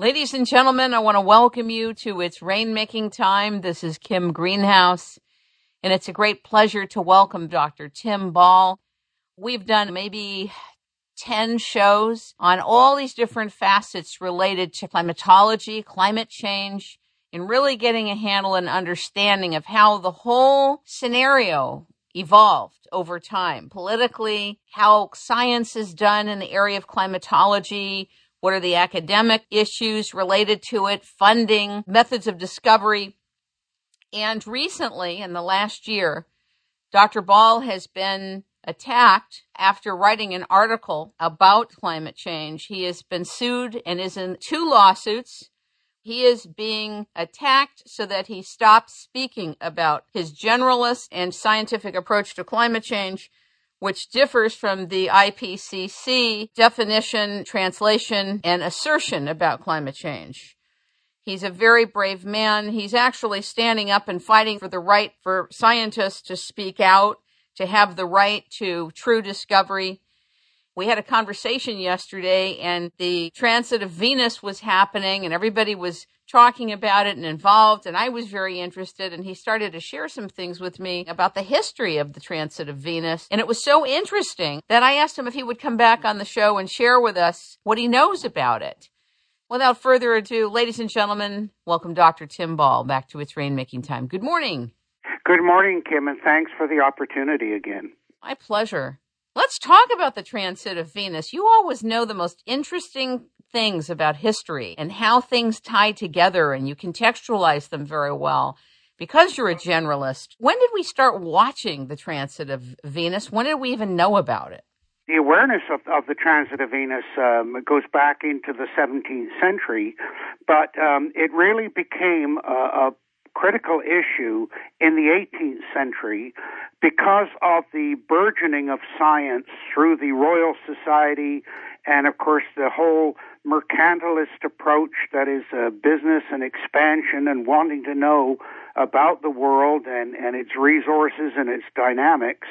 Ladies and gentlemen, I want to welcome you to It's Rainmaking Time. This is Kim Greenhouse, and it's a great pleasure to welcome Dr. Tim Ball. We've done maybe 10 shows on all these different facets related to climatology, climate change, and really getting a handle and understanding of how the whole scenario evolved over time politically, how science is done in the area of climatology, what are the academic issues related to it? Funding, methods of discovery. And recently, in the last year, Dr. Ball has been attacked after writing an article about climate change. He has been sued and is in two lawsuits. He is being attacked so that he stops speaking about his generalist and scientific approach to climate change which differs from the IPCC definition, translation, and assertion about climate change. He's a very brave man. He's actually standing up and fighting for the right for scientists to speak out, to have the right to true discovery. We had a conversation yesterday and the transit of Venus was happening and everybody was talking about it and involved, and I was very interested. And he started to share some things with me about the history of the transit of Venus. And it was so interesting that I asked him if he would come back on the show and share with us what he knows about it. Without further ado, ladies and gentlemen, welcome Dr. Tim Ball back to its rainmaking time. Good morning. Good morning, Kim, and thanks for the opportunity again. My pleasure. Let's talk about the transit of Venus. You always know the most interesting things about history and how things tie together and you contextualize them very well. Because you're a generalist, when did we start watching the transit of Venus? When did we even know about it? The awareness of, of the transit of Venus um, goes back into the 17th century, but um, it really became a, a critical issue in the 18th century because of the burgeoning of science through the Royal Society and, of course, the whole mercantilist approach that is uh, business and expansion and wanting to know about the world and, and its resources and its dynamics,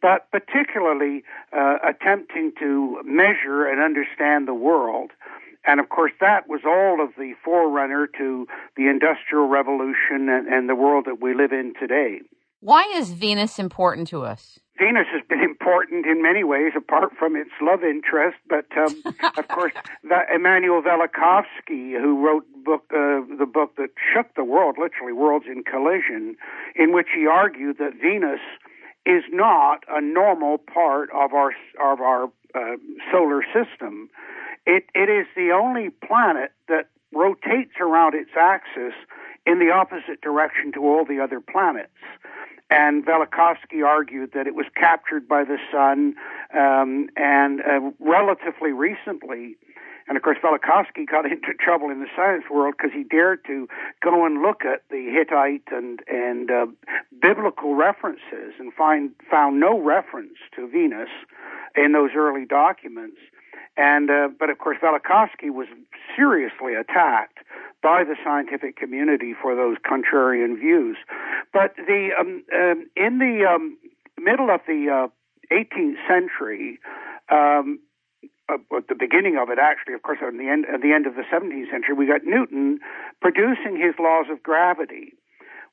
but particularly uh, attempting to measure and understand the world. And of course, that was all of the forerunner to the Industrial Revolution and, and the world that we live in today. Why is Venus important to us? Venus has been important in many ways, apart from its love interest. But um, of course, the, Immanuel Velikovsky, who wrote book, uh, the book that shook the world, literally "Worlds in Collision," in which he argued that Venus is not a normal part of our of our uh, solar system. It it is the only planet that rotates around its axis in the opposite direction to all the other planets. And Velikovsky argued that it was captured by the sun, um, and uh, relatively recently, and of course, Velikovsky got into trouble in the science world because he dared to go and look at the Hittite and and uh, biblical references and find found no reference to Venus in those early documents. And uh, but of course, Velikovsky was seriously attacked by the scientific community for those contrarian views. But the um, um, in the um, middle of the uh, 18th century, um, uh, at the beginning of it, actually, of course, at the end at the end of the 17th century, we got Newton producing his laws of gravity,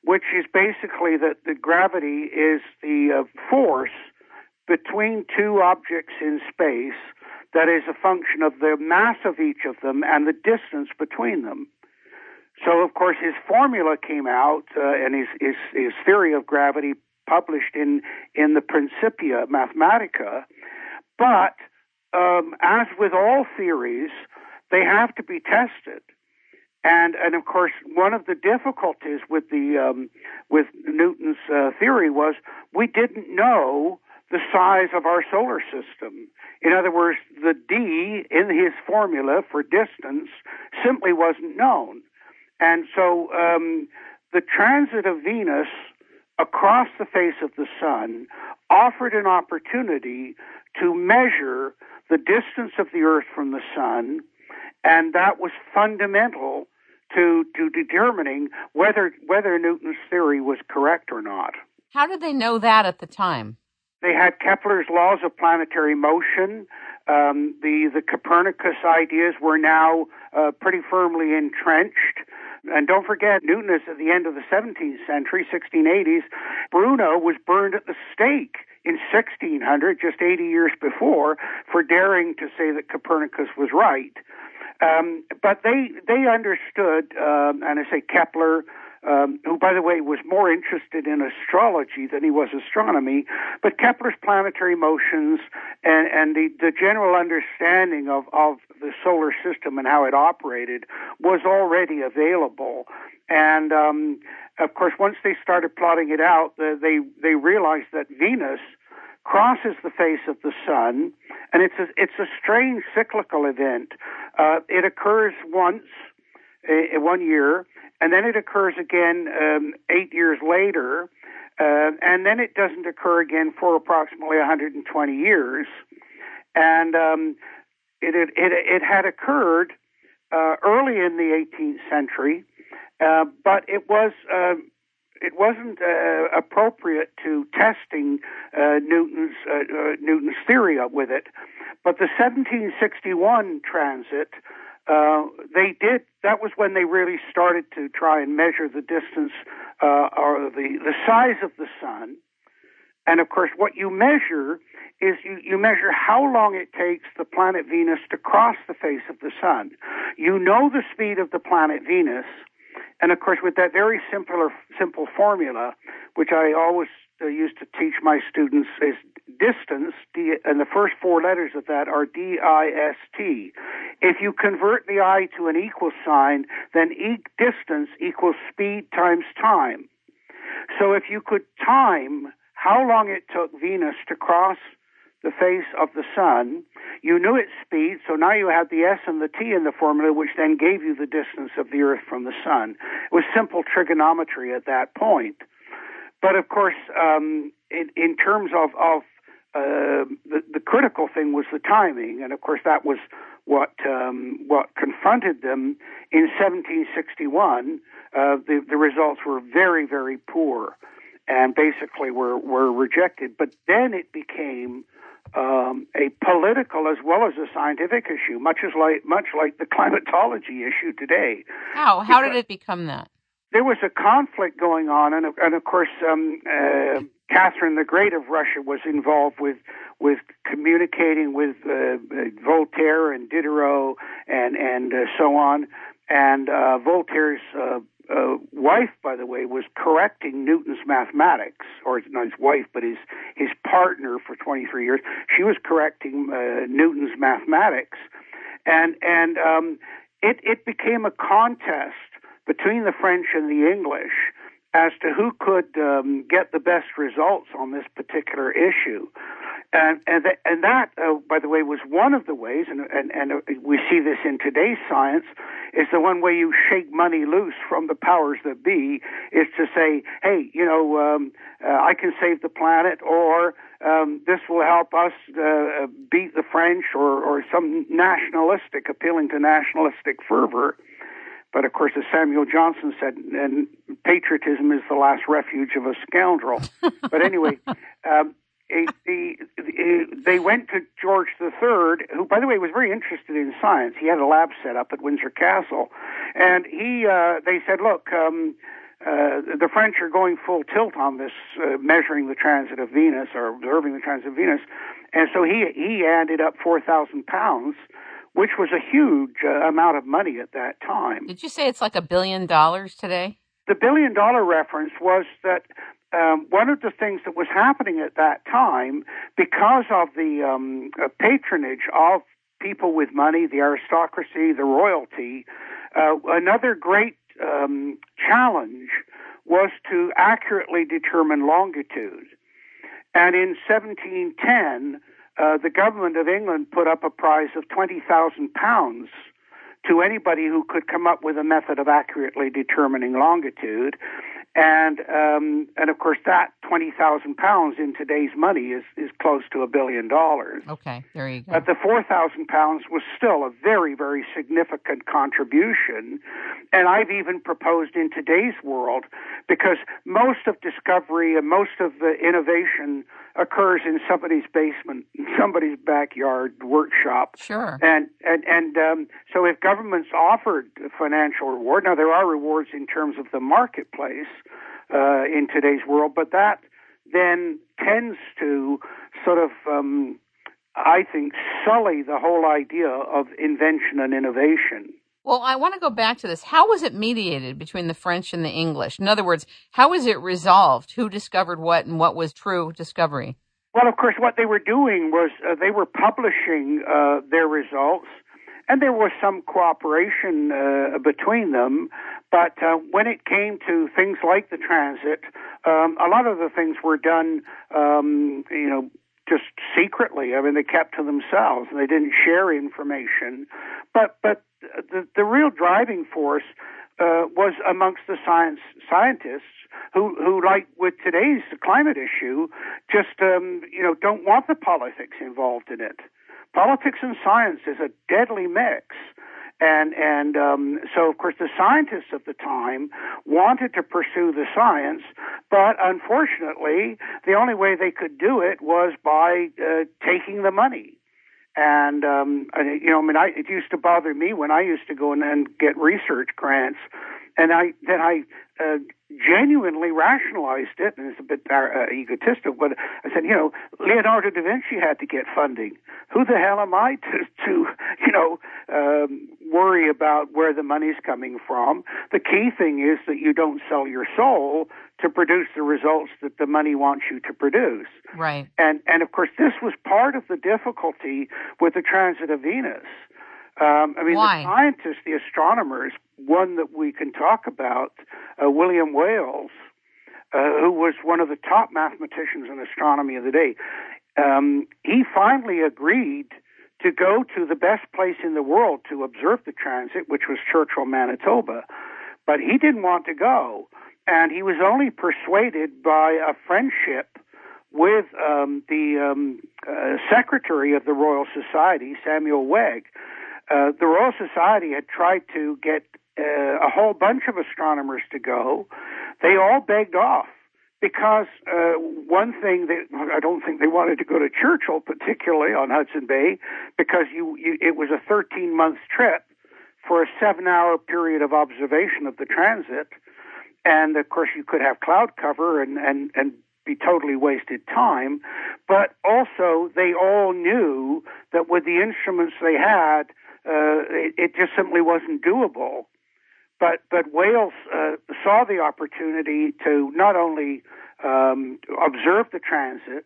which is basically that the gravity is the uh, force between two objects in space that is a function of the mass of each of them and the distance between them. So, of course, his formula came out, uh, and his, his, his theory of gravity published in in the Principia Mathematica. But um, as with all theories, they have to be tested. And and of course, one of the difficulties with the um, with Newton's uh, theory was we didn't know the size of our solar system. In other words, the d in his formula for distance simply wasn't known. And so um, the transit of Venus across the face of the sun offered an opportunity to measure the distance of the Earth from the sun, and that was fundamental to, to determining whether whether Newton's theory was correct or not. How did they know that at the time? They had Kepler's laws of planetary motion. Um, the the Copernicus ideas were now uh, pretty firmly entrenched. And don't forget, Newton is at the end of the 17th century, 1680s. Bruno was burned at the stake in 1600, just 80 years before, for daring to say that Copernicus was right. Um, but they they understood, um, and I say Kepler, um, who, by the way, was more interested in astrology than he was astronomy, but Kepler's planetary motions and, and the, the general understanding of, of the solar system and how it operated was already available. And um, of course, once they started plotting it out, they they realized that Venus crosses the face of the sun, and it's a, it's a strange cyclical event. Uh, it occurs once uh, one year, and then it occurs again um, eight years later, uh, and then it doesn't occur again for approximately 120 years. And um, it, it, it, it, had occurred uh, early in the 18th century, uh, but it was uh, it wasn't uh, appropriate to testing uh, Newton's Newton's theory with it. But the 1761 transit uh, they did. That was when they really started to try and measure the distance uh, or the the size of the sun. And of course, what you measure is you, you measure how long it takes the planet Venus to cross the face of the sun. You know the speed of the planet Venus, and of course, with that very simple simple formula, which I always uh, used to teach my students, is distance, D, and the first four letters of that are D-I-S-T. If you convert the I to an equal sign, then e- distance equals speed times time. So if you could time how long it took Venus to cross the face of the sun, you knew its speed, so now you had the S and the T in the formula, which then gave you the distance of the Earth from the sun. It was simple trigonometry at that point. But of course, um, in, in terms of, of uh, the, the critical thing was the timing, and of course that was what um, what confronted them in 1761. Uh, the the results were very very poor, and basically were were rejected. But then it became um, a political as well as a scientific issue, much as like much like the climatology issue today. How how because did it become that? There was a conflict going on, and and of course, um, uh, Catherine the Great of Russia was involved with with communicating with uh, Voltaire and Diderot and and uh, so on. And uh, Voltaire's uh, uh, wife, by the way, was correcting Newton's mathematics, or not his wife, but his his partner for 23 years. She was correcting uh, Newton's mathematics, and and um, it it became a contest between the French and the English as to who could um, get the best results on this particular issue. And and, th- and that, uh, by the way, was one of the ways, and, and and we see this in today's science, is the one way you shake money loose from the powers that be is to say, hey, you know, um, uh, I can save the planet, or um, this will help us uh, beat the French, or or some nationalistic, appealing to nationalistic fervor. But of course, as Samuel Johnson said, and patriotism is the last refuge of a scoundrel. but anyway, um, a, they went to George III, who, by the way, was very interested in science. He had a lab set up at Windsor Castle, and he uh, they said, "Look, um, uh, the French are going full tilt on this, uh, measuring the transit of Venus or observing the transit of Venus," and so he he added up four thousand pounds which was a huge uh, amount of money at that time. Did you say it's like a billion dollars today? The billion dollar reference was that um, one of the things that was happening at that time, because of the um, uh, patronage of people with money, the aristocracy, the royalty, uh, another great um, challenge was to accurately determine longitude. And in 1710, uh, the government of England put up a prize of twenty thousand pounds to anybody who could come up with a method of accurately determining longitude. and um, and of course that twenty thousand pounds in today's money is is close to a billion dollars. Okay, there you go. But the four thousand pounds was still a very very significant contribution, and I've even proposed in today's world because most of discovery and most of the innovation occurs in somebody's basement, in somebody's backyard workshop. Sure. And and and um, so if governments offered financial reward, now there are rewards in terms of the marketplace uh, in today's world, but that then tends to sort of um, I think sully the whole idea of invention and innovation. Well, I want to go back to this. How was it mediated between the French and the English? In other words, how was it resolved? Who discovered what and what was true discovery? Well, of course, what they were doing was uh, they were publishing uh, their results, and there was some cooperation uh, between them. But uh, when it came to things like the transit, um, a lot of the things were done, um, you know, just secretly. I mean, they kept to themselves and they didn't share information. But but the, the real driving force uh, was amongst the science scientists who, who, like with today's climate issue, just um, you know don't want the politics involved in it. Politics and science is a deadly mix. And and um, so of course the scientists of the time wanted to pursue the science, but unfortunately the only way they could do it was by uh, taking the money. And um, I, you know, I mean, I, it used to bother me when I used to go in and get research grants, and I then I uh, genuinely rationalized it, and it's a bit uh, egotistical, but I said, you know, Leonardo da Vinci had to get funding. Who the hell am I to, to you know, um, worry about where the money's coming from? The key thing is that you don't sell your soul to produce the results that the money wants you to produce. Right. And and of course, this was part of the difficulty with the transit of Venus. Um, I mean, Why? the scientists, the astronomers, one that we can talk about, uh, William Wales, uh, who was one of the top mathematicians in astronomy of the day, um, he finally agreed to go to the best place in the world to observe the transit, which was Churchill, Manitoba. But he didn't want to go, and he was only persuaded by a friendship with um, the um, uh, secretary of the Royal Society, Samuel Wegg uh, the Royal Society had tried to get uh, a whole bunch of astronomers to go. They all begged off because uh, one thing that I don't think they wanted to go to Churchill, particularly on Hudson Bay, because you, you it was a 13 month trip for a seven hour period of observation of the transit, and of course you could have cloud cover and and and be totally wasted time. But also they all knew that with the instruments they had uh, it, it, just simply wasn't doable. But but Wales uh, saw the opportunity to not only um, observe the transit,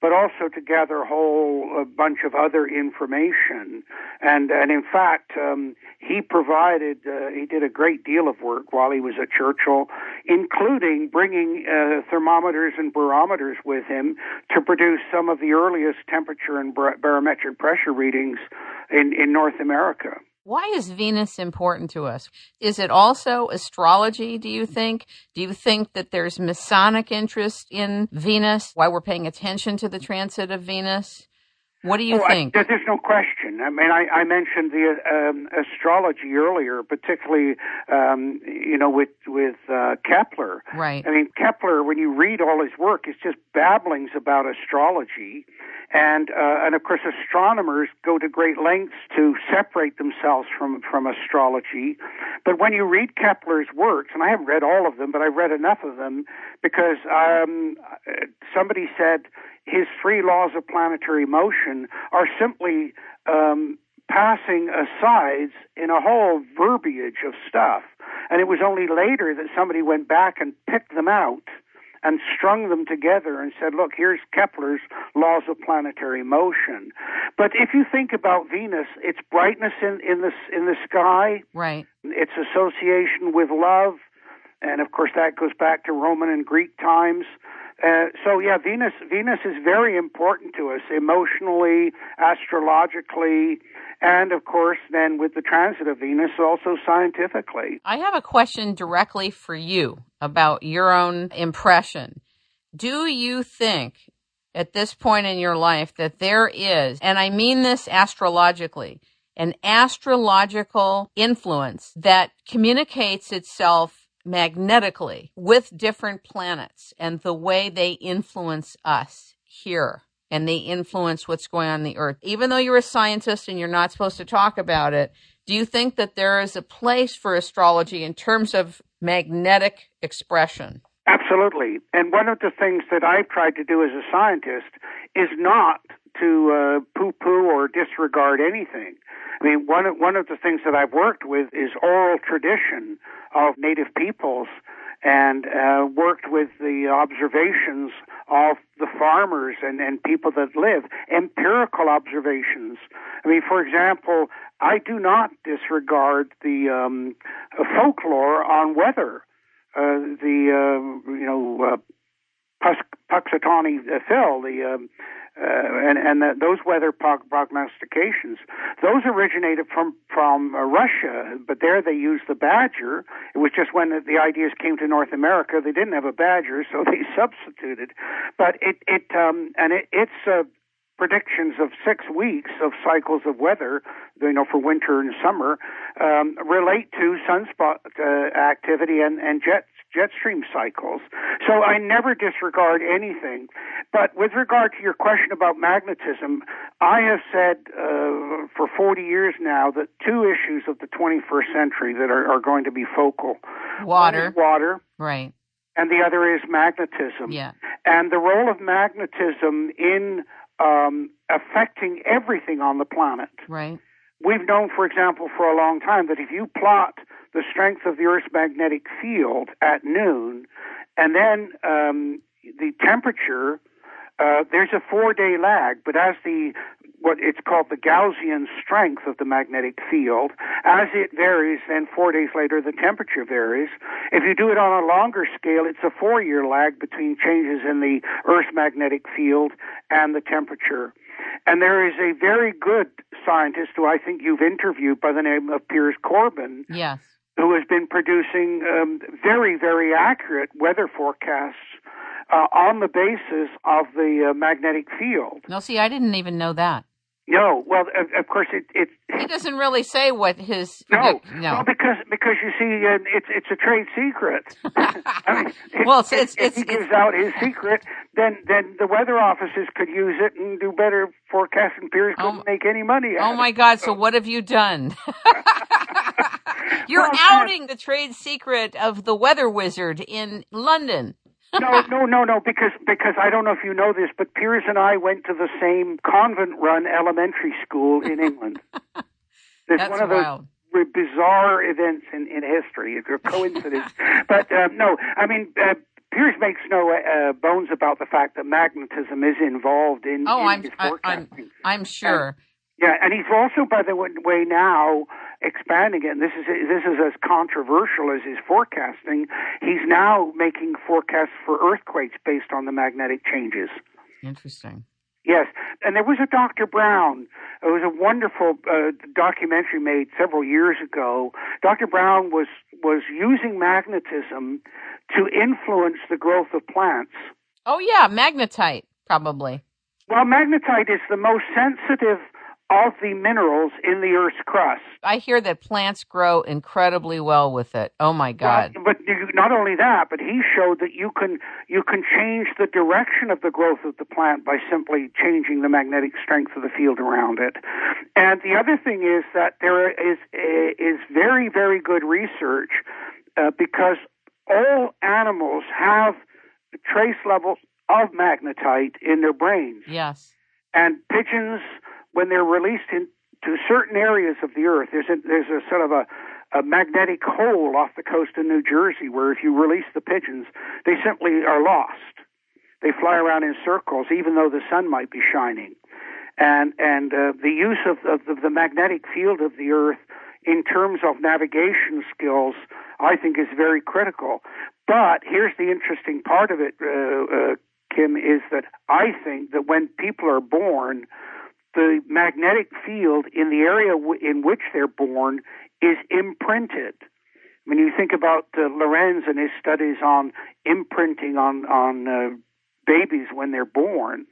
but also to gather a whole bunch of other information. And and in fact, um, he provided uh, he did a great deal of work while he was at Churchill, including bringing uh, thermometers and barometers with him to produce some of the earliest temperature and bar- barometric pressure readings in in North America. Why is Venus important to us? Is it also astrology, do you think? Do you think that there's Masonic interest in Venus? Why we're paying attention to the transit of Venus? What do you oh, think? I, there's no question. I mean, I, I mentioned the um, astrology earlier, particularly, um, you know, with with uh, Kepler. Right. I mean, Kepler, when you read all his work, it's just babblings about astrology, and uh, and of course, astronomers go to great lengths to separate themselves from from astrology. But when you read Kepler's works, and I haven't read all of them, but I've read enough of them because um, somebody said his three laws of planetary motion are simply um, passing asides in a whole verbiage of stuff. And it was only later that somebody went back and picked them out and strung them together and said, look, here's Kepler's laws of planetary motion. But if you think about Venus, its brightness in, in the in the sky, right. its association with love, and of course that goes back to Roman and Greek times. Uh, so yeah, Venus Venus is very important to us emotionally, astrologically, and of course then with the transit of Venus also scientifically. I have a question directly for you about your own impression. Do you think at this point in your life that there is, and I mean this astrologically, an astrological influence that communicates itself magnetically with different planets and the way they influence us here and they influence what's going on, the earth. Even though you're a scientist and you're not supposed to talk about it, do you think that there is a place for astrology in terms of magnetic expression? Absolutely. And one of the things that I've tried to do as a scientist is not to uh, poo-poo or disregard anything. I mean, one of, one of the things that I've worked with is oral tradition of native peoples and uh, worked with the observations of the farmers and, and people that live, empirical observations. I mean, for example, I do not disregard the um, folklore on weather. Uh, the uh, you know uh, Punxsutawney Phil, the um, uh, and and the, those weather prognostications, those originated from from uh, Russia, but there they used the badger. It was just when the, the ideas came to North America, they didn't have a badger, so they substituted. But it it um, and it, it's uh, predictions of six weeks of cycles of weather, you know, for winter and summer, um, relate to sunspot uh, activity and, and jet jet stream cycles. So I never disregard anything. But with regard to your question about magnetism, I have said uh, for 40 years now that two issues of the 21st century that are, are going to be focal water, water, right, and the other is magnetism. Yeah, and the role of magnetism in um, affecting everything on the planet. Right. We've known, for example, for a long time that if you plot the strength of the Earth's magnetic field at noon, and then um, the temperature, uh, there's a four-day lag. But as the what it's called the Gaussian strength of the magnetic field. As it varies, then four days later the temperature varies. If you do it on a longer scale, it's a four year lag between changes in the Earth's magnetic field and the temperature. And there is a very good scientist who I think you've interviewed by the name of Piers Corbyn. Yes who has been producing um, very, very accurate weather forecasts uh, on the basis of the uh, magnetic field. No, see, I didn't even know that. No, well, of, of course, it, it. He doesn't really say what his. No, no, well, because because you see, uh, it's it's a trade secret. I mean, well, it's, if, it's, if he it's, gives out his secret, then then the weather offices could use it and do better forecasting. Piers couldn't oh, make any money. oh my God! So what have you done? You're well, outing the trade secret of the weather wizard in London. no, no, no, no, because because I don't know if you know this, but Piers and I went to the same convent-run elementary school in England. It's That's one of wild. those bizarre events in, in history. It's a coincidence, but uh, no, I mean. Uh, Piers makes no uh, bones about the fact that magnetism is involved in, oh, in I'm, his I, forecasting. I'm, I'm sure. And, yeah, and he's also, by the way, now expanding it. And this is this is as controversial as his forecasting. He's now making forecasts for earthquakes based on the magnetic changes. Interesting. Yes, and there was a Dr. Brown. It was a wonderful uh, documentary made several years ago. Dr. Brown was was using magnetism to influence the growth of plants. Oh yeah, magnetite probably. Well, magnetite is the most sensitive of the minerals in the Earth's crust. I hear that plants grow incredibly well with it. Oh my God! Well, but you, not only that, but he showed that you can you can change the direction of the growth of the plant by simply changing the magnetic strength of the field around it. And the other thing is that there is is very very good research uh, because all animals have trace levels of magnetite in their brains. Yes. And pigeons when they're released into certain areas of the earth, there's a, there's a sort of a, a magnetic hole off the coast of New Jersey where if you release the pigeons, they simply are lost. They fly around in circles, even though the sun might be shining. And and uh, the use of, of the, magnetic field of the Earth in terms of navigation skills, I think, is very critical. But here's the interesting part of it, uh, uh, Kim, is that I think that when people are born, the magnetic field in the area w- in which they're born is imprinted. When you think about uh, Lorenz and his studies on imprinting on on uh, babies when they're born,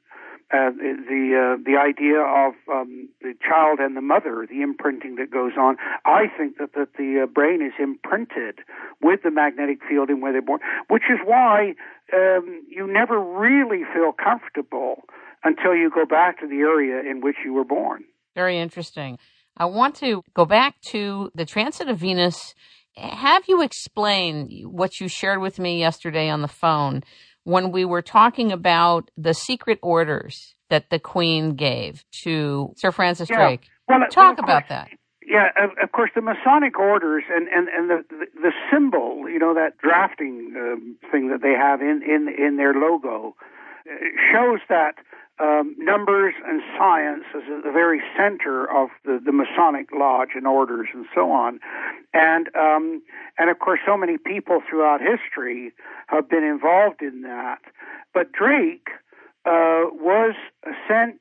uh, the uh, the idea of um, the child and the mother, the imprinting that goes on. I think that that the uh, brain is imprinted with the magnetic field in where they're born, which is why um, you never really feel comfortable until you go back to the area in which you were born. Very interesting. I want to go back to the transit of Venus. Have you explained what you shared with me yesterday on the phone when we were talking about the secret orders that the Queen gave to Sir Francis yeah. Drake? Well, Talk well, about that. Yeah, of, of, course, the Masonic orders and and and the the, the symbol, you know, that drafting uh, thing that they have in in in their logo, uh, shows that um, numbers and science is at the very center of the, the Masonic lodge and orders and so on, and um, and of course, so many people throughout history have been involved in that. But Drake uh, was sent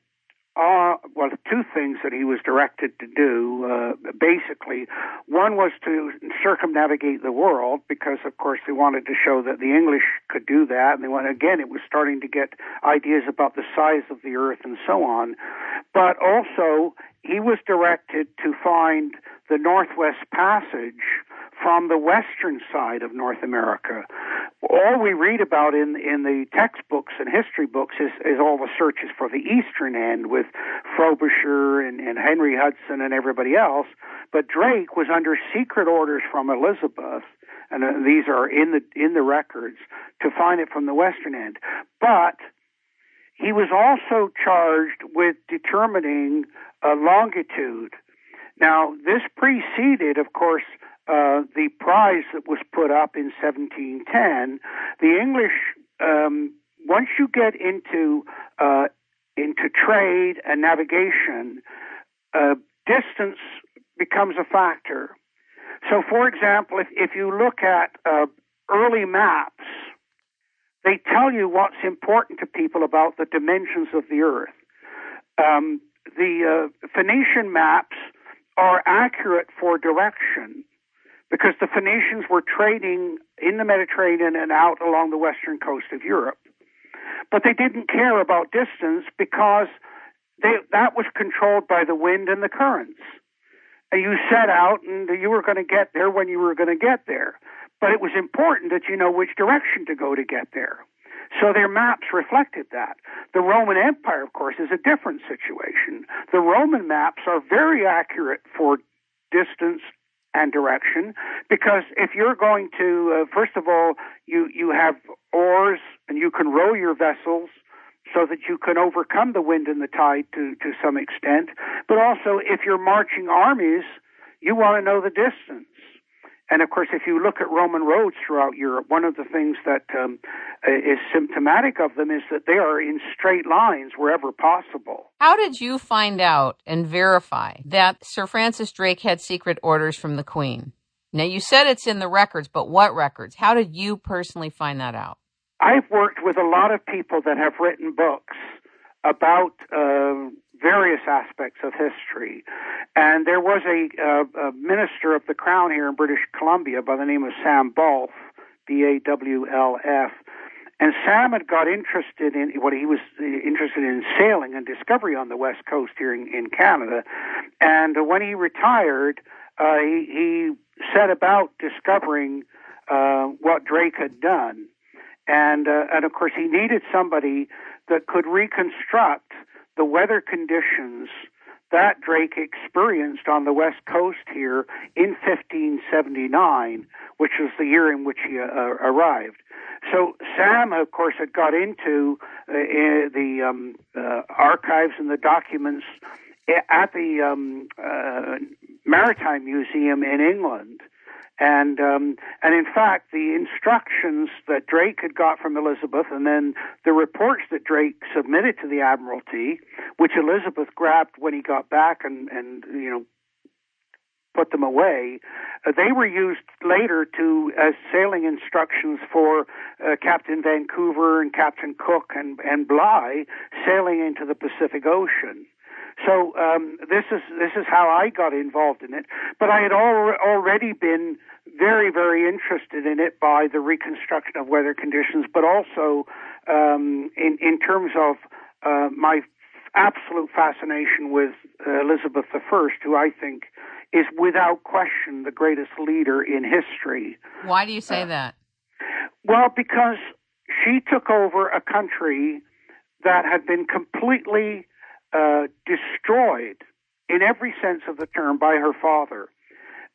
uh, well, two things that he was directed to do. Uh, basically, one was to circumnavigate the world because, of course, they wanted to show that the English could do that, and they wanted again. It was starting to get ideas about the size of the Earth and so on. But also, he was directed to find the Northwest Passage from the western side of North America. All we read about in in the textbooks and history books is, is all the searches for the eastern end with Frobisher and, and Henry Hudson and everybody else. But Drake was under secret orders from Elizabeth, and uh, these are in the in the records to find it from the western end. But he was also charged with determining a longitude. Now, this preceded, of course, uh, the prize that was put up in 1710, the English, um, once you get into uh, into trade and navigation, uh, distance becomes a factor. So, for example, if, if you look at uh, early maps, they tell you what's important to people about the dimensions of the Earth. Um, the uh, Phoenician maps are accurate for direction because the Phoenicians were trading in the Mediterranean and out along the western coast of Europe. But they didn't care about distance because they, that was controlled by the wind and the currents. And you set out and you were going to get there when you were going to get there. But it was important that you know which direction to go to get there. So their maps reflected that. The Roman Empire, of course, is a different situation. The Roman maps are very accurate for distance and direction. Because if you're going to uh, first of all you you have oars and you can row your vessels so that you can overcome the wind and the tide to to some extent. But also if you're marching armies you want to know the distance and of course, if you look at Roman roads throughout Europe, one of the things that um, is symptomatic of them is that they are in straight lines wherever possible. How did you find out and verify that Sir Francis Drake had secret orders from the Queen? Now, you said it's in the records, but what records? How did you personally find that out? I've worked with a lot of people that have written books about uh, various aspects of history. And there was a, uh, a minister of the Crown here in British Columbia by the name of Sam Bawlf, B A W L F. And Sam had got interested in what he was interested in sailing and discovery on the west coast here in, in Canada. And when he retired, uh, he, he set about discovering uh, what Drake had done. And, uh, and of course, he needed somebody that could reconstruct the weather conditions that Drake experienced on the west coast here in 1579, which was the year in which he uh, arrived. So Sam, of course, had got into uh, the um, uh, archives and the documents at the um, uh, Maritime Museum in England and um, and in fact, the instructions that Drake had got from Elizabeth, and then the reports that Drake submitted to the Admiralty, which Elizabeth grabbed when he got back, and and you know put them away. Uh, they were used later to as sailing instructions for uh, Captain Vancouver and Captain Cook and and Bligh sailing into the Pacific Ocean. So um, this is this is how I got involved in it. But I had al- already been very very interested in it by the reconstruction of weather conditions, but also um, in in terms of uh, my absolute fascination with uh, Elizabeth I, who I think is without question the greatest leader in history. Why do you say uh, that? Well, because she took over a country that had been completely uh, destroyed in every sense of the term by her father.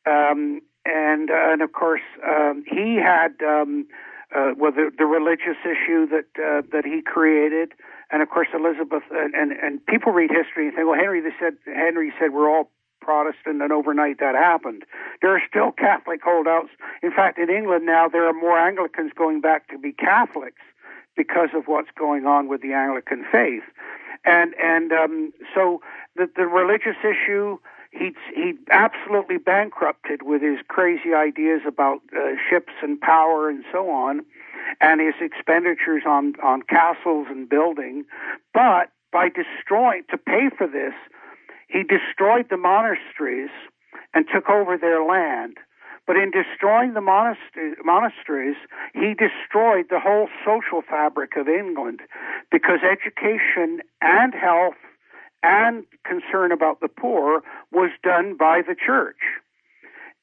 Um, and, uh, and of course, um, he had um, uh, well the, the religious issue that uh, that he created, and of course Elizabeth and, and and people read history and think, well, Henry they said Henry said we're all Protestant, and overnight that happened. There are still Catholic holdouts. In fact, in England now there are more Anglicans going back to be Catholics because of what's going on with the Anglican faith, and and um, so the the religious issue he he absolutely bankrupted with his crazy ideas about uh, ships and power and so on, and his expenditures on on castles and building. But by destroying to pay for this, he destroyed the monasteries and took over their land. But in destroying the monasteries, he destroyed the whole social fabric of England because education and health and concern about the poor was done by the church.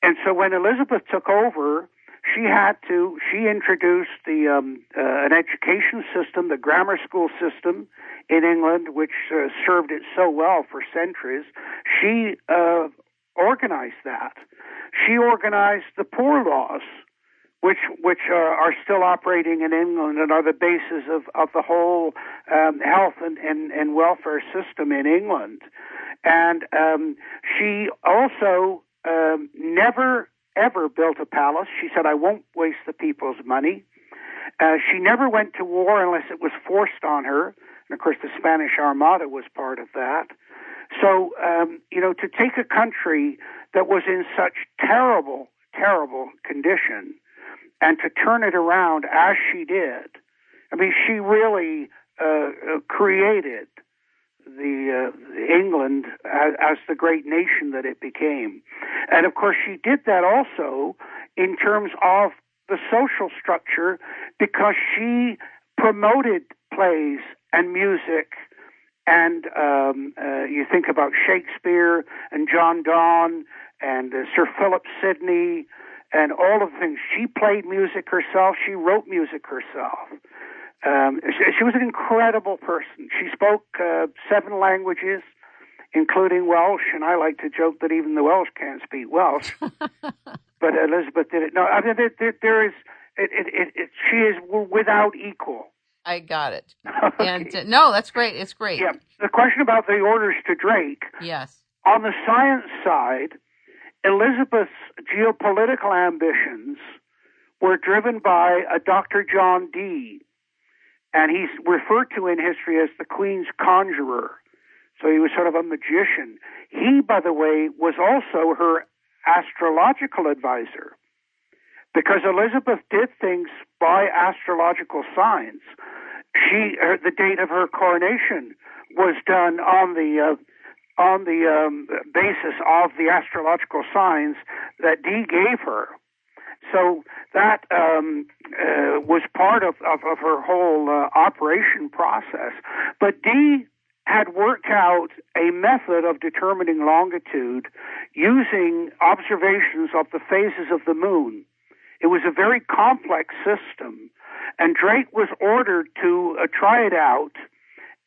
And so when Elizabeth took over, she had to, she introduced the, um, uh, an education system, the grammar school system in England, which uh, served it so well for centuries. She uh, organized that. She organized the poor laws, which which are, are still operating in England and are the basis of, of the whole um, health and, and, and welfare system in England. And um, she also um, never ever built a palace. She said, "I won't waste the people's money." Uh, she never went to war unless it was forced on her, and of course, the Spanish Armada was part of that. So, um, you know, to take a country that was in such terrible, terrible condition and to turn it around as she did. I mean, she really uh, uh created the uh, England as, as the great nation that it became, and of course she did that also in terms of the social structure because she promoted plays and music and um, uh, you think about Shakespeare and John Donne and uh, Sir Philip Sidney and all of the things. She played music herself. She wrote music herself. Um, she, she, was an incredible person. She spoke uh, seven languages, including Welsh, and I like to joke that even the Welsh can't speak Welsh. but Elizabeth did it. No, I mean there, there, there is. It, it, it, she is without equal. I got it. Okay. And uh, no, that's great. It's great. Yeah. The question about the orders to Drake. Yes. On the science side, Elizabeth's geopolitical ambitions were driven by a Dr. John Dee, and he's referred to in history as the Queen's conjurer. So he was sort of a magician. He, by the way, was also her astrological advisor because Elizabeth did things by astrological signs. She, her, the date of her coronation was done on the uh, on the um, basis of the astrological signs that Dee gave her. So that um, uh, was part of, of, of her whole uh, operation process. But Dee had worked out a method of determining longitude using observations of the phases of the moon. It was a very complex system, and Drake was ordered to uh, try it out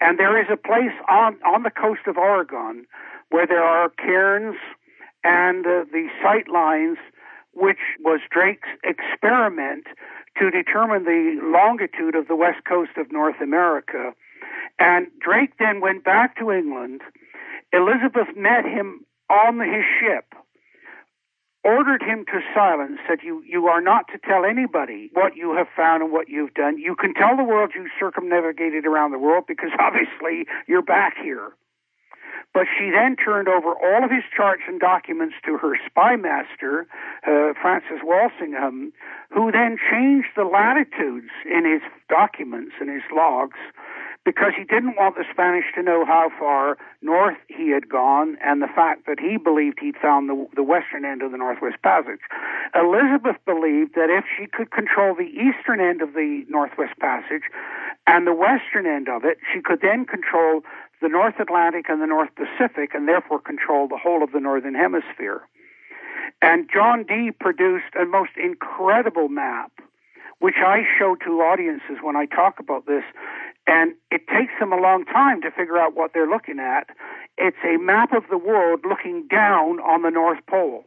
and there is a place on, on the coast of Oregon where there are cairns and uh, the sight lines, which was Drake's experiment to determine the longitude of the west coast of North America. And Drake then went back to England. Elizabeth met him on his ship ordered him to silence, said, you, you are not to tell anybody what you have found and what you've done. You can tell the world you circumnavigated around the world because obviously you're back here. But she then turned over all of his charts and documents to her spy master, uh, Francis Walsingham, who then changed the latitudes in his documents and his logs because he didn't want the Spanish to know how far north he had gone and the fact that he believed he'd found the, the western end of the Northwest Passage. Elizabeth believed that if she could control the eastern end of the Northwest Passage and the western end of it, she could then control the North Atlantic and the North Pacific and therefore control the whole of the Northern Hemisphere. And John Dee produced a most incredible map, which I show to audiences when I talk about this. And it takes them a long time to figure out what they're looking at. It's a map of the world looking down on the North Pole.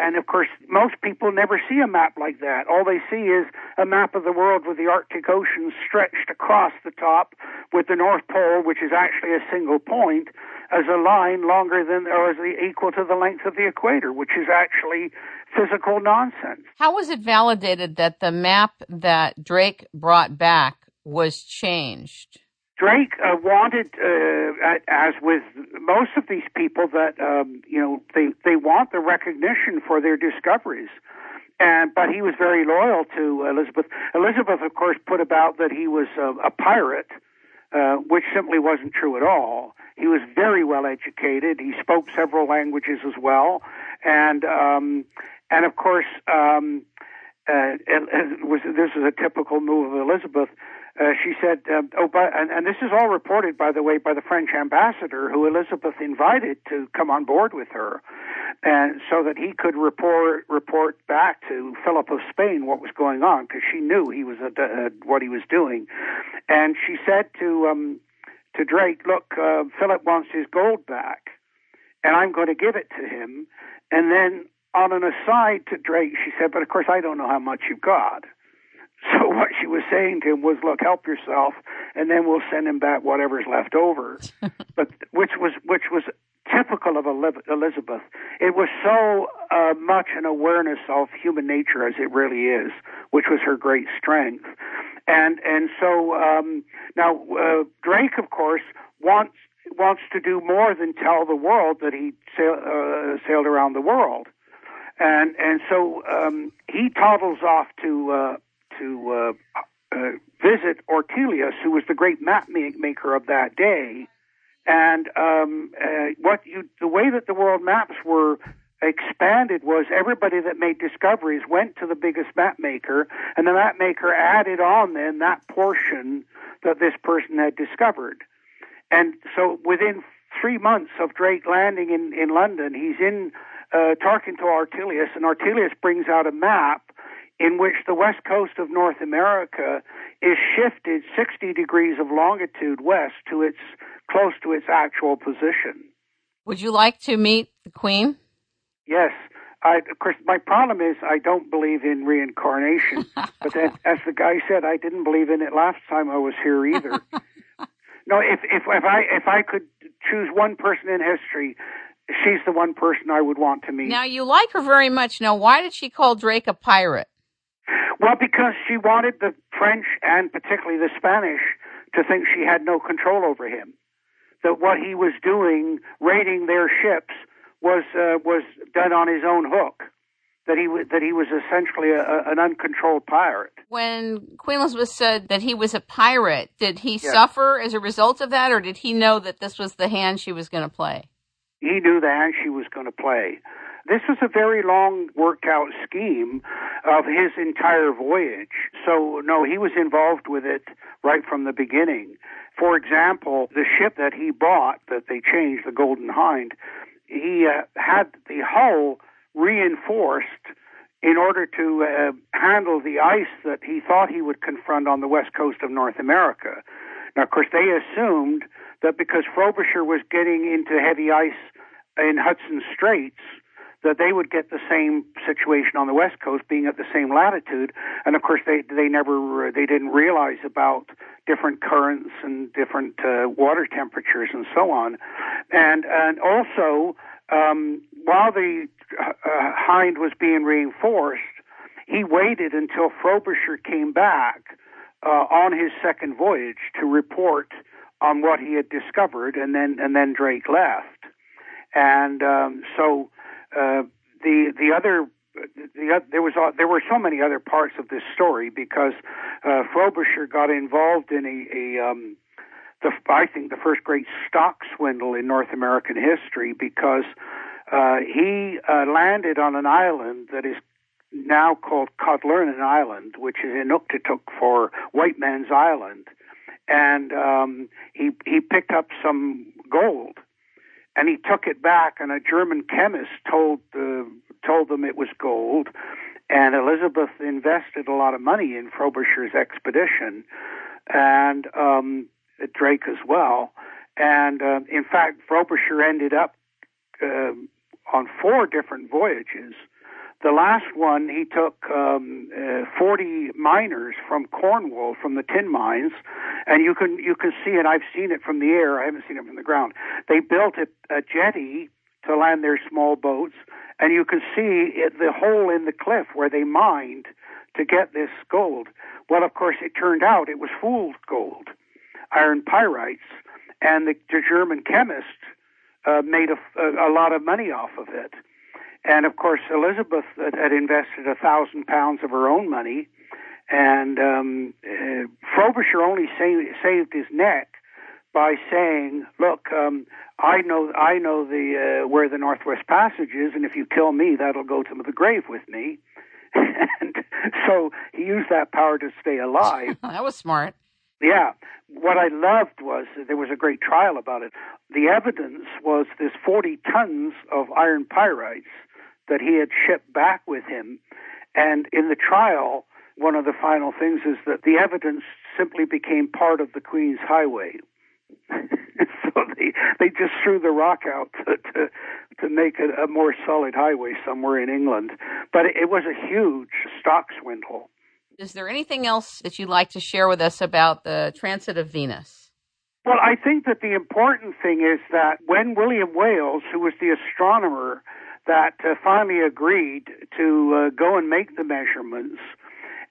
And of course, most people never see a map like that. All they see is a map of the world with the Arctic Ocean stretched across the top with the North Pole, which is actually a single point, as a line longer than or as the, equal to the length of the equator, which is actually physical nonsense. How was it validated that the map that Drake brought back was changed? Drake uh, wanted, uh, as with most of these people, that um, you know they they want the recognition for their discoveries, and but he was very loyal to Elizabeth. Elizabeth, of course, put about that he was uh, a pirate, uh, which simply wasn't true at all. He was very well educated. He spoke several languages as well, and um, and of course, um, uh, it, it was this is a typical move of Elizabeth uh, she said, uh, "Oh, but and, and this is all reported, by the way, by the French ambassador, who Elizabeth invited to come on board with her, and so that he could report report back to Philip of Spain what was going on, because she knew he was a, a, what he was doing, and she said to um, to Drake, "Look, uh, Philip wants his gold back, and I'm going to give it to him." And then on an aside to Drake, she said, "But of course, I don't know how much you've got." So what she was saying to him was, "Look, help yourself, and then we'll send him back whatever's left over." but which was which was typical of Elizabeth. It was so uh, much an awareness of human nature as it really is, which was her great strength. And and so um, now uh, Drake, of course, wants wants to do more than tell the world that he sail, uh, sailed around the world. And and so um, he toddles off to uh, to uh, uh, visit Ortelius, who was the great map maker of that day. And um, uh, what you, the way that the world maps were expanded was everybody that made discoveries went to the biggest map maker, and the map maker added on then that portion that this person had discovered. And so within three months of Drake landing in, in London, he's in uh, talking to Ortelius, and Ortelius brings out a map in which the west coast of North America is shifted 60 degrees of longitude west to its close to its actual position. Would you like to meet the Queen? Yes. I, of course, my problem is I don't believe in reincarnation. but then, as the guy said, I didn't believe in it last time I was here either. no, if if if I if I could choose one person in history, she's the one person I would want to meet. Now you like her very much. Now, why did she call Drake a pirate? Well, because she wanted the French and particularly the Spanish to think she had no control over him. That what he was doing, raiding their ships, was uh, was done on his own hook. That he w- that he was essentially a, a, an uncontrolled pirate. When Queen Elizabeth said that he was a pirate, did he yes. suffer as a result of that, or did he know that this was the hand she was going to play? He knew the hand she was going to play. This was a very long worked out scheme of his entire voyage. So, no, he was involved with it right from the beginning. For example, the ship that he bought that they changed, the Golden Hind, he uh, had the hull reinforced in order to uh, handle the ice that he thought he would confront on the west coast of North America. Now, of course, they assumed that because Frobisher was getting into heavy ice in Hudson Straits, that they would get the same situation on the west coast being at the same latitude. And of course they they never they didn't realize about different currents and different uh, water temperatures and so on. And and also um, while the uh, hind was being reinforced he waited until Frobisher came back uh, on his second voyage to report on what he had discovered and then and then Drake left. And um, so uh, the the other the, there was there were so many other parts of this story because uh, Frobisher got involved in a, a um, the I think the first great stock swindle in North American history because uh, he uh, landed on an island that is now called Kodlunarn Island, which is Inuktitut for White Man's Island, and um, he he picked up some gold, and he took it back, and a German chemist told uh, told them it was gold, and Elizabeth invested a lot of money in Frobisher's expedition, and um, Drake as well, and uh, in fact Frobisher ended up uh, on four different voyages the last one, he took um, uh, 40 miners from Cornwall, from the tin mines, and you can you can see it. I've seen it from the air. I haven't seen it from the ground. They built a, a jetty to land their small boats, and you can see it, the hole in the cliff where they mined to get this gold. Well, of course, it turned out it was fool's gold, iron pyrites, and the, the German chemist uh, made a, a, a lot of money off of it. And of course, Elizabeth had invested a thousand pounds of her own money, and um, uh, Frobisher only sa- saved his neck by saying, "Look, um, I know, I know the uh, where the Northwest Passage is, and if you kill me, that'll go to the grave with me." and so he used that power to stay alive. that was smart. Yeah. What I loved was there was a great trial about it. The evidence was this 40 tons of iron pyrites that he had shipped back with him. And in the trial, one of the final things is that the evidence simply became part of the Queen's Highway. so they they just threw the rock out to to, to make a, a more solid highway somewhere in England. But it, it was a huge stock swindle. Is there anything else that you'd like to share with us about the transit of Venus? Well, I think that the important thing is that when William Wales, who was the astronomer that uh, finally agreed to uh, go and make the measurements.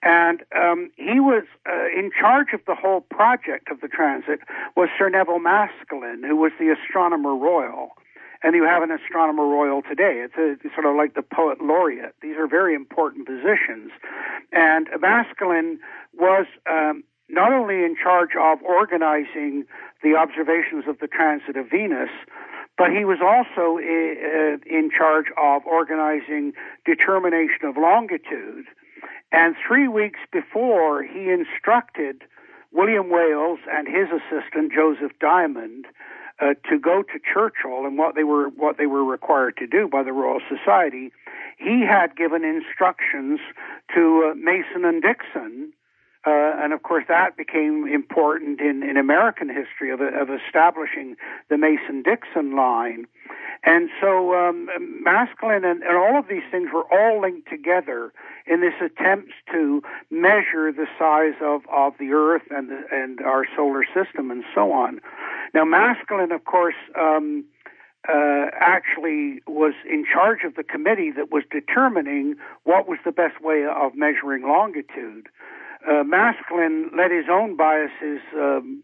And um, he was uh, in charge of the whole project of the transit was Sir Nevil Maskelyne, who was the astronomer royal. And you have an astronomer royal today. It's, a, it's sort of like the poet laureate. These are very important positions. And Maskelyne was um, not only in charge of organizing the observations of the transit of Venus, but he was also uh, in charge of organizing determination of longitude. And three weeks before, he instructed William Wales and his assistant Joseph Dymond uh, to go to Churchill and what they were what they were required to do by the Royal Society. He had given instructions to uh, Mason and Dixon uh, and of course, that became important in, in American history of, of establishing the Mason Dixon line. And so, um, Maskelyne and, and all of these things were all linked together in this attempt to measure the size of, of the Earth and, the, and our solar system and so on. Now, Maskelyne, of course, um, uh, actually was in charge of the committee that was determining what was the best way of measuring longitude uh, let his own biases um,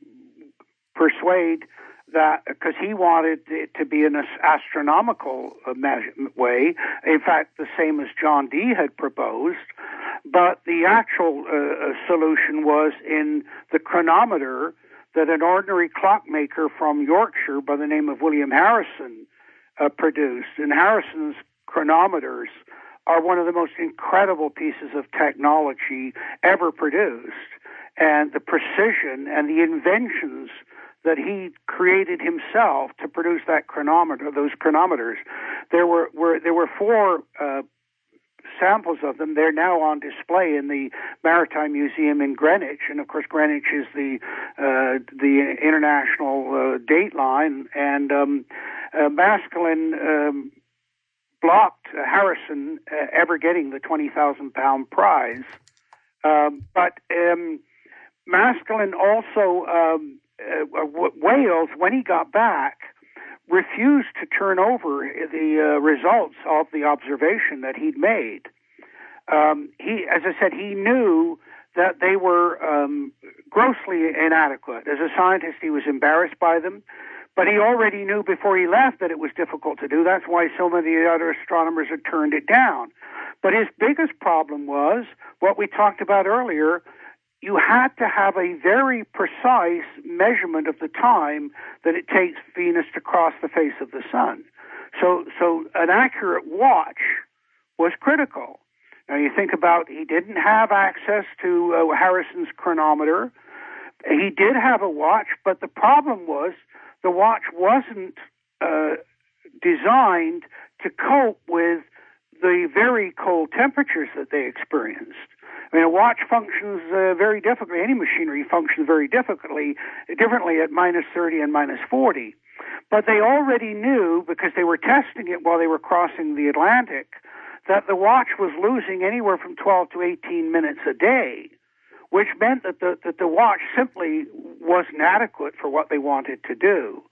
persuade that because he wanted it to be in an astronomical uh, way, in fact, the same as John Dee had proposed, but the actual uh, uh, solution was in the chronometer that an ordinary clockmaker from Yorkshire by the name of William Harrison uh, produced. And Harrison's chronometers are one of the most incredible pieces of technology ever produced. And the precision and the inventions that he created himself to produce that chronometer, those chronometers. There were, were there were four uh, samples of them. They're now on display in the Maritime Museum in Greenwich, and of course, Greenwich is the uh, the international uh, date line. And um, uh, Maskelyne um, blocked Harrison uh, ever getting the 20,000 pound prize. Um, but um, Maskelyne also, um, uh, Wales, when he got back, refused to turn over the uh, results of the observation that he'd made. Um, he, as I said, he knew that they were um, grossly inadequate. As a scientist, he was embarrassed by them. But he already knew before he left that it was difficult to do. That's why so many other astronomers had turned it down. But his biggest problem was what we talked about earlier. you had to have a very precise measurement of the time that it takes Venus to cross the face of the sun. So, so an accurate watch was critical. Now you think about he didn't have access to uh, Harrison's chronometer. He did have a watch, but the problem was the watch wasn't uh, designed to cope with the very cold temperatures that they experienced. I mean, a watch functions uh, very differently. Any machinery functions very difficultly, differently at minus 30 and minus 40. But they already knew, because they were testing it while they were crossing the Atlantic, that the watch was losing anywhere from 12 to 18 minutes a day, which meant that the, that the watch simply wasn't adequate for what they wanted to do.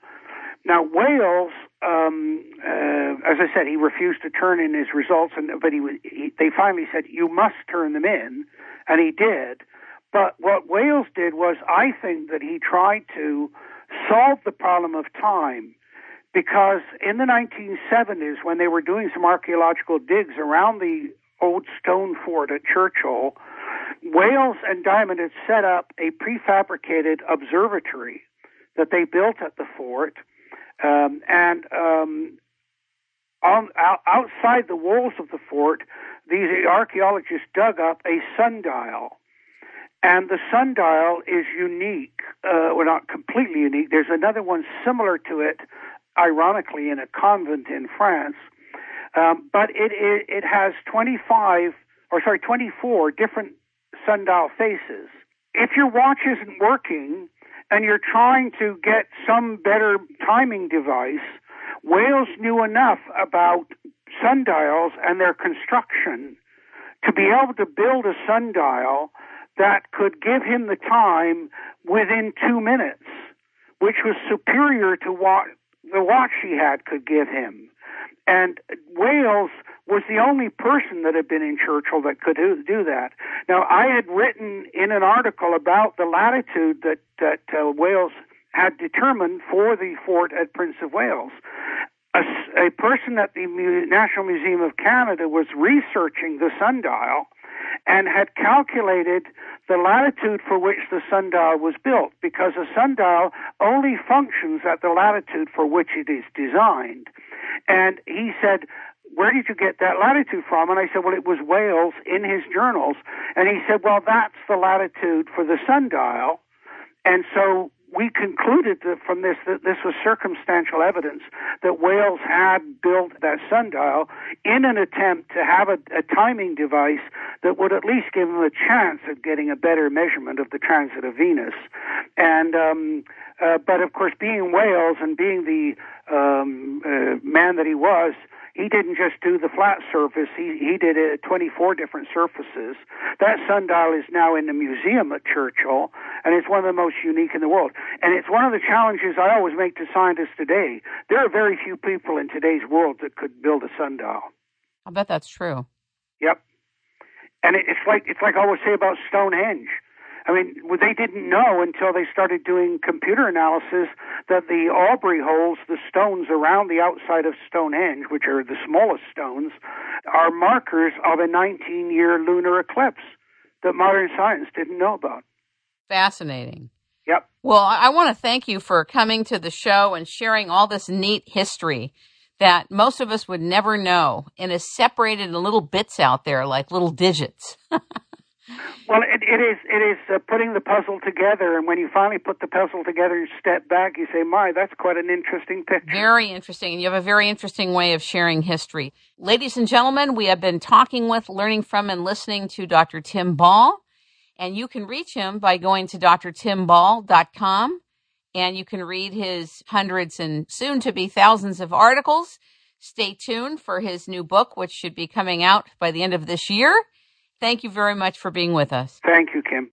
Now, Wales, um, uh, as I said, he refused to turn in his results, and but he, he they finally said you must turn them in, and he did. But what Wales did was, I think that he tried to solve the problem of time because in the 1970s, when they were doing some archaeological digs around the old stone fort at Churchill, Wales and Dymond had set up a prefabricated observatory that they built at the fort um, and um, on, out, outside the walls of the fort, these archaeologists dug up a sundial. And the sundial is unique, uh, well, not completely unique. There's another one similar to it, ironically, in a convent in France. Um, but it, it, it has 25, or sorry, 24 different sundial faces. If your watch isn't working, and you're trying to get some better timing device, Wales knew enough about sundials and their construction to be able to build a sundial that could give him the time within two minutes, which was superior to what the watch he had could give him. And Wales was the only person that had been in Churchill that could do that. Now, I had written in an article about the latitude that, that uh, Wales had determined for the fort at Prince of Wales. A, a person at the National Museum of Canada was researching the sundial and had calculated the latitude for which the sundial was built because a sundial only functions at the latitude for which it is designed. And he said, where did you get that latitude from? And I said, well, it was Wales in his journals. And he said, well, that's the latitude for the sundial. And so we concluded that from this that this was circumstantial evidence that Wales had built that sundial in an attempt to have a, a, timing device that would at least give him a chance of getting a better measurement of the transit of Venus. And um, uh, but of course, being Wales and being the um, uh, man that he was, he didn't just do the flat surface. He he did it at 24 different surfaces. That sundial is now in the museum at Churchill, and it's one of the most unique in the world. And it's one of the challenges I always make to scientists today. There are very few people in today's world that could build a sundial. I bet that's true. Yep. And it's like it's like I always say about Stonehenge. I mean, they didn't know until they started doing computer analysis that the Aubrey holes, the stones around the outside of Stonehenge, which are the smallest stones, are markers of a 19 year lunar eclipse that modern science didn't know about. Fascinating. Yep. Well, I want to thank you for coming to the show and sharing all this neat history that most of us would never know and is separated in little bits out there like little digits. Well, it, it is it is uh, putting the puzzle together, and when you finally put the puzzle together, you step back, you say, "My, that's quite an interesting picture." Very interesting, and you have a very interesting way of sharing history. Ladies and gentlemen, we have been talking with, learning from, and listening to Dr. Tim Ball, and you can reach him by going to drtimball.com, and you can read his hundreds and soon to be thousands of articles. Stay tuned for his new book, which should be coming out by the end of this year. Thank you very much for being with us. Thank you, Kim.